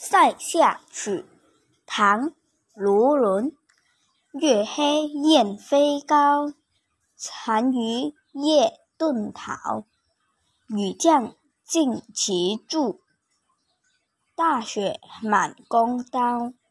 塞下曲唐卢纶月黑雁飞高，单于夜遁逃。欲将尽其注，大雪满弓刀。